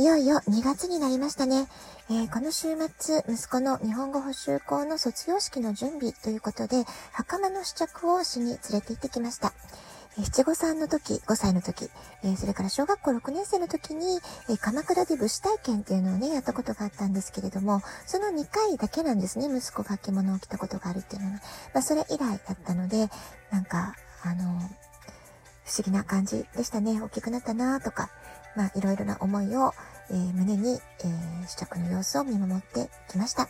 いよいよ2月になりましたね。えー、この週末、息子の日本語補習校の卒業式の準備ということで、袴の試着をしに連れて行ってきました。え七五三の時、5歳の時、え、それから小学校6年生の時に、え、鎌倉で武士体験っていうのをね、やったことがあったんですけれども、その2回だけなんですね、息子が着物を着たことがあるっていうのは。まあ、それ以来だったので、なんか、あの、不思議な感じでしたね。大きくなったなとか、まあ、いろいろな思いを、えー、胸に、えー、試着の様子を見守ってきました。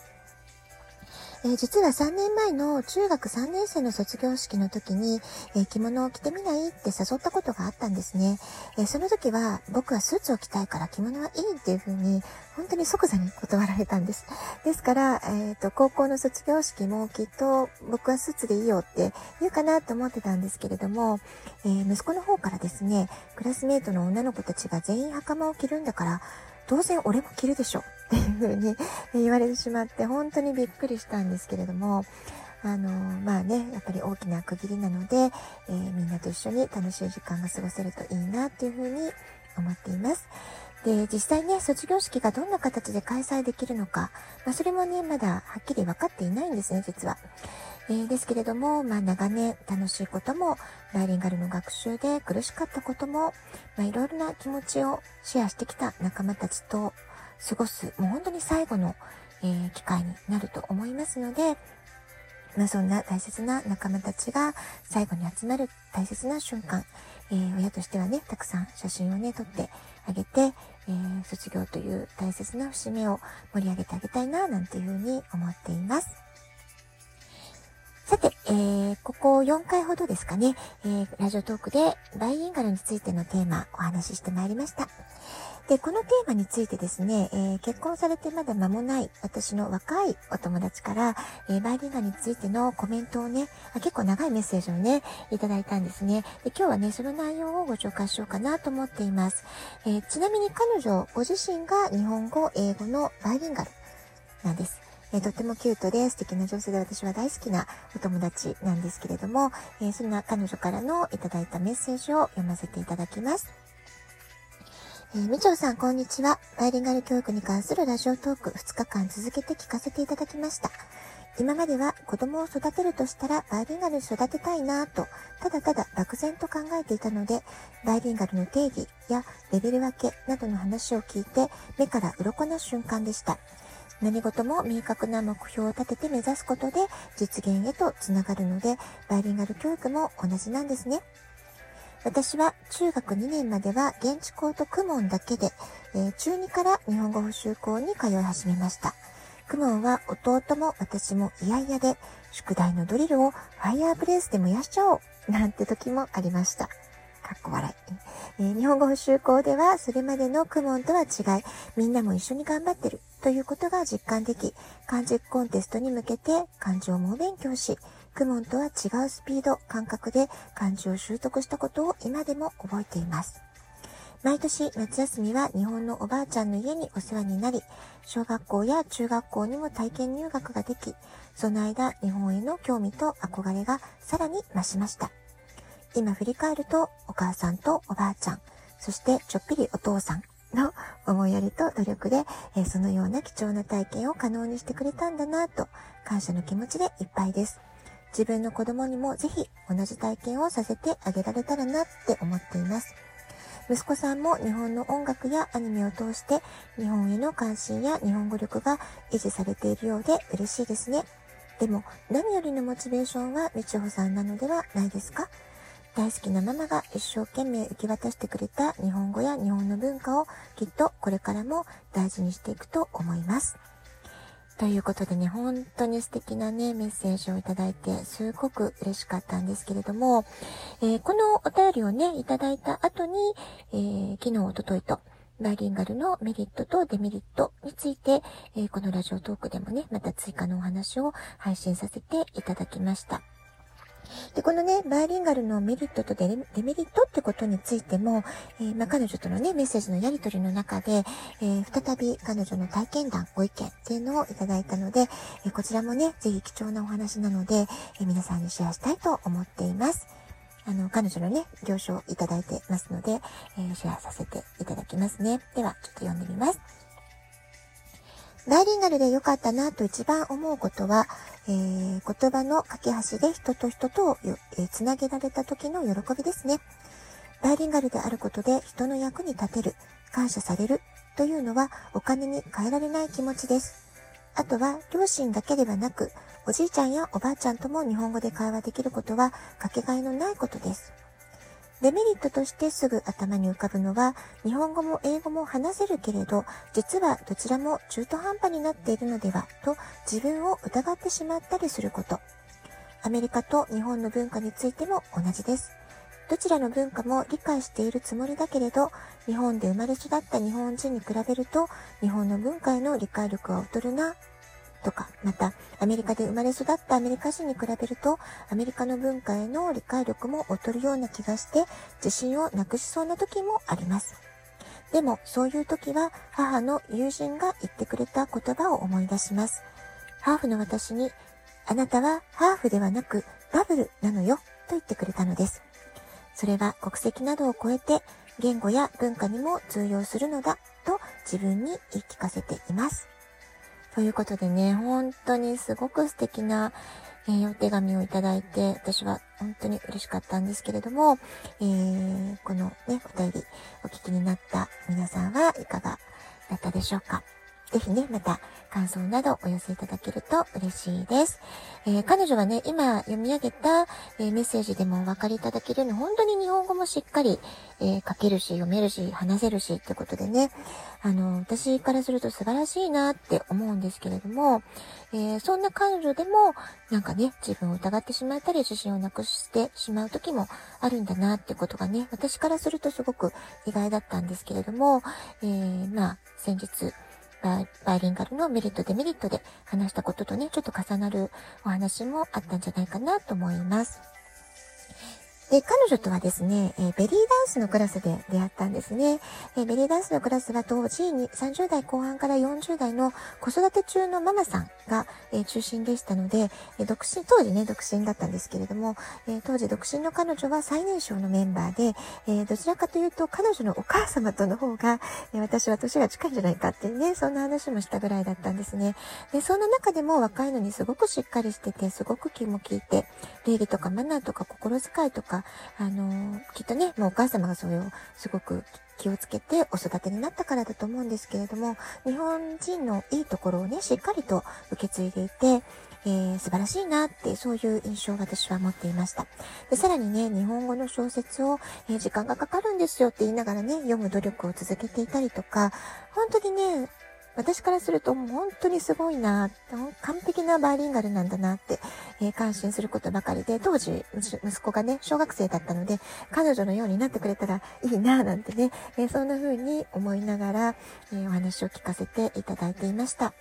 えー、実は3年前の中学3年生の卒業式の時に、えー、着物を着てみないって誘ったことがあったんですね。えー、その時は僕はスーツを着たいから着物はいいっていう風に本当に即座に断られたんです。ですから、えっ、と、高校の卒業式もきっと僕はスーツでいいよって言うかなと思ってたんですけれども、え息子の方からですね、クラスメートの女の子たちが全員袴を着るんだから、当然俺も着るでしょっていう風に言われてしまって本当にびっくりしたんですけれども、あのまあね、やっぱり大きな区切りなので、えー、みんなと一緒に楽しい時間が過ごせるといいなっていうふうに思っています。で、実際ね、卒業式がどんな形で開催できるのか、まあ、それもね、まだはっきり分かっていないんですね、実は。えー、ですけれども、まあ、長年楽しいことも、バイリンガルの学習で苦しかったことも、まあ、いろいろな気持ちをシェアしてきた仲間たちと過ごす、もう本当に最後の、えー、機会になると思いますので、まあ、そんな大切な仲間たちが最後に集まる大切な瞬間、えー、親としてはね、たくさん写真をね、撮ってあげて、えー、卒業という大切な節目を盛り上げてあげたいな、なんていうふうに思っています。さて、えー、ここ4回ほどですかね、えー、ラジオトークでバイリンガルについてのテーマお話ししてまいりました。で、このテーマについてですね、えー、結婚されてまだ間もない私の若いお友達から、えー、バイリンガルについてのコメントをねあ、結構長いメッセージをね、いただいたんですね。で、今日はね、その内容をご紹介しようかなと思っています。えー、ちなみに彼女ご自身が日本語、英語のバイリンガルなんです。え、とってもキュートで素敵な女性で私は大好きなお友達なんですけれども、え、そんな彼女からのいただいたメッセージを読ませていただきます。えー、みちょうさん、こんにちは。バイリンガル教育に関するラジオトーク2日間続けて聞かせていただきました。今までは子供を育てるとしたらバイリンガルに育てたいなぁと、ただただ漠然と考えていたので、バイリンガルの定義やレベル分けなどの話を聞いて、目から鱗な瞬間でした。何事も明確な目標を立てて目指すことで実現へとつながるので、バイリンガル教育も同じなんですね。私は中学2年までは現地校と公文だけで、えー、中2から日本語補習校に通い始めました。公文は弟も私も嫌々で、宿題のドリルをファイヤーブレースで燃やしちゃおうなんて時もありました。かっこ笑い。えー、日本語補習校ではそれまでの公文とは違い、みんなも一緒に頑張ってるということが実感でき、漢字コンテストに向けて漢字を猛勉強し、クモンとは違うスピード、感覚で漢字を習得したことを今でも覚えています。毎年夏休みは日本のおばあちゃんの家にお世話になり、小学校や中学校にも体験入学ができ、その間日本への興味と憧れがさらに増しました。今振り返るとお母さんとおばあちゃん、そしてちょっぴりお父さんの思いやりと努力で、えそのような貴重な体験を可能にしてくれたんだなと感謝の気持ちでいっぱいです。自分の子供にもぜひ同じ体験をさせてあげられたらなって思っています。息子さんも日本の音楽やアニメを通して日本への関心や日本語力が維持されているようで嬉しいですね。でも何よりのモチベーションはみちほさんなのではないですか？大好きなママが一生懸命受け渡してくれた日本語や日本の文化をきっとこれからも大事にしていくと思います。ということでね、本当に素敵なね、メッセージをいただいて、すごく嬉しかったんですけれども、えー、このお便りをね、いただいた後に、えー、昨日、おとといと、バイリンガルのメリットとデメリットについて、えー、このラジオトークでもね、また追加のお話を配信させていただきました。で、このね、バイリンガルのメリットとデメリットってことについても、えー、まあ、彼女とのね、メッセージのやり取りの中で、えー、再び彼女の体験談、ご意見っていうのをいただいたので、えー、こちらもね、ぜひ貴重なお話なので、え皆さんにシェアしたいと思っています。あの、彼女のね、了承いただいてますので、えシェアさせていただきますね。では、ちょっと読んでみます。バイリンガルで良かったなと一番思うことは、えー、言葉の架け橋で人と人とを、えー、つなげられた時の喜びですね。バイリンガルであることで人の役に立てる、感謝されるというのはお金に変えられない気持ちです。あとは両親だけではなく、おじいちゃんやおばあちゃんとも日本語で会話できることはかけがえのないことです。デメリットとしてすぐ頭に浮かぶのは、日本語も英語も話せるけれど、実はどちらも中途半端になっているのでは、と自分を疑ってしまったりすること。アメリカと日本の文化についても同じです。どちらの文化も理解しているつもりだけれど、日本で生まれ育った日本人に比べると、日本の文化への理解力は劣るな、とか、また、アメリカで生まれ育ったアメリカ人に比べると、アメリカの文化への理解力も劣るような気がして、自信をなくしそうな時もあります。でも、そういう時は、母の友人が言ってくれた言葉を思い出します。ハーフの私に、あなたはハーフではなくダブルなのよ、と言ってくれたのです。それは国籍などを超えて、言語や文化にも通用するのだ、と自分に言い聞かせています。ということでね、本当にすごく素敵な、えー、お手紙をいただいて、私は本当に嬉しかったんですけれども、えー、このね、お便りお聞きになった皆さんはいかがだったでしょうか？ぜひね、また感想などお寄せいただけると嬉しいです。えー、彼女はね、今読み上げた、えー、メッセージでもお分かりいただけるように、本当に日本語もしっかり、えー、書けるし、読めるし、話せるしってことでね、あの、私からすると素晴らしいなって思うんですけれども、えそんな彼女でも、なんかね、自分を疑ってしまったり、自信をなくしてしまう時もあるんだなってことがね、私からするとすごく意外だったんですけれども、えまあ、先日、バイリンガルのメリット、デメリットで話したこととね、ちょっと重なるお話もあったんじゃないかなと思います。で、彼女とはですね、えー、ベリーダンスのクラスで出会ったんですね。えー、ベリーダンスのクラスは当時に30代後半から40代の子育て中のママさんが、えー、中心でしたので、え独身、当時ね、独身だったんですけれども、え当時独身の彼女は最年少のメンバーで、えどちらかというと彼女のお母様との方が、え私は年が近いんじゃないかっていうね、そんな話もしたぐらいだったんですね。で、そんな中でも若いのにすごくしっかりしてて、すごく気も利いて、礼儀とかマナーとか心遣いとか、あの、きっとね、もうお母様がそういうすごく気をつけてお育てになったからだと思うんですけれども、日本人のいいところをね、しっかりと受け継いでいて、えー、素晴らしいなって、そういう印象を私は持っていました。で、さらにね、日本語の小説を、えー、時間がかかるんですよって言いながらね、読む努力を続けていたりとか、本当にね、私からすると本当にすごいな、完璧なバイリンガルなんだなって、えー、感心することばかりで、当時、息子がね、小学生だったので、彼女のようになってくれたらいいな、なんてね、えー、そんな風に思いながら、えー、お話を聞かせていただいていました。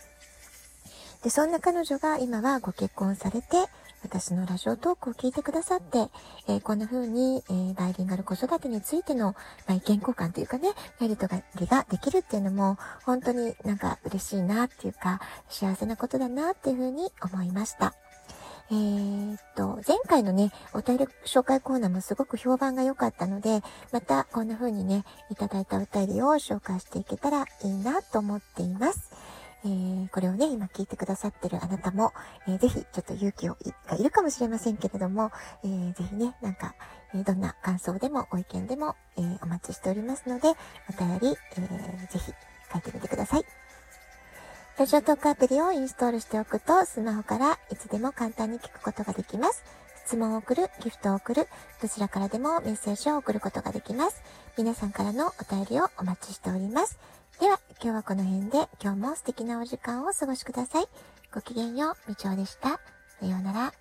で、そんな彼女が今はご結婚されて、私のラジオトークを聞いてくださって、えー、こんな風に、えー、バイリンガル子育てについての、まあ、意見交換というかね、やりとりができるっていうのも、本当になんか嬉しいなっていうか、幸せなことだなっていう風に思いました。えー、っと、前回のね、お便り紹介コーナーもすごく評判が良かったので、またこんな風にね、いただいたお便りを紹介していけたらいいなと思っています。えー、これをね、今聞いてくださってるあなたも、えー、ぜひちょっと勇気をがいるかもしれませんけれども、えー、ぜひね、なんか、えどんな感想でもご意見でも、えお待ちしておりますので、お便り、えぜひ書いてみてください。ラジオトークアプリをインストールしておくと、スマホからいつでも簡単に聞くことができます。質問を送る、ギフトを送る、どちらからでもメッセージを送ることができます。皆さんからのお便りをお待ちしております。では、今日はこの辺で、今日も素敵なお時間をお過ごしください。ごきげんよう、みちおでした。さようなら。